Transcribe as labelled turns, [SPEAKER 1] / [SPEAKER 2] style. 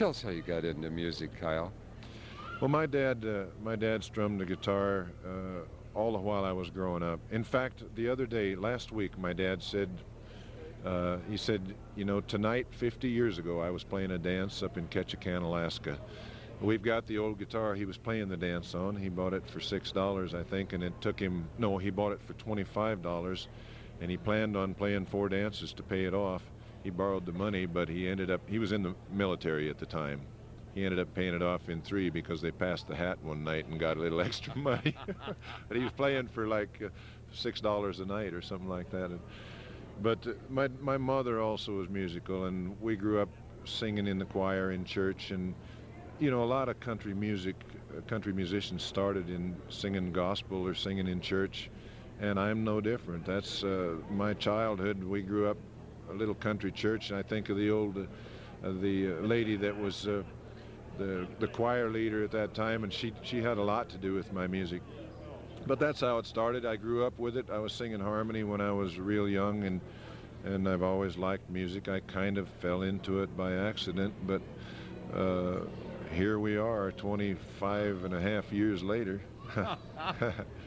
[SPEAKER 1] Tell us how you got into music, Kyle.
[SPEAKER 2] Well, my dad, uh, my dad strummed the guitar uh, all the while I was growing up. In fact, the other day, last week, my dad said, uh, he said, you know, tonight, 50 years ago, I was playing a dance up in Ketchikan, Alaska. We've got the old guitar he was playing the dance on. He bought it for six dollars, I think, and it took him. No, he bought it for twenty-five dollars, and he planned on playing four dances to pay it off. He borrowed the money, but he ended up. He was in the military at the time. He ended up paying it off in three because they passed the hat one night and got a little extra money. but he was playing for like uh, six dollars a night or something like that. And, but uh, my my mother also was musical, and we grew up singing in the choir in church and you know, a lot of country music, uh, country musicians started in singing gospel or singing in church, and I'm no different. That's uh, my childhood. We grew up a little country church, and I think of the old, uh, the uh, lady that was uh, the the choir leader at that time, and she she had a lot to do with my music. But that's how it started. I grew up with it. I was singing harmony when I was real young, and and I've always liked music. I kind of fell into it by accident, but. Uh, here we are 25 and a half years later.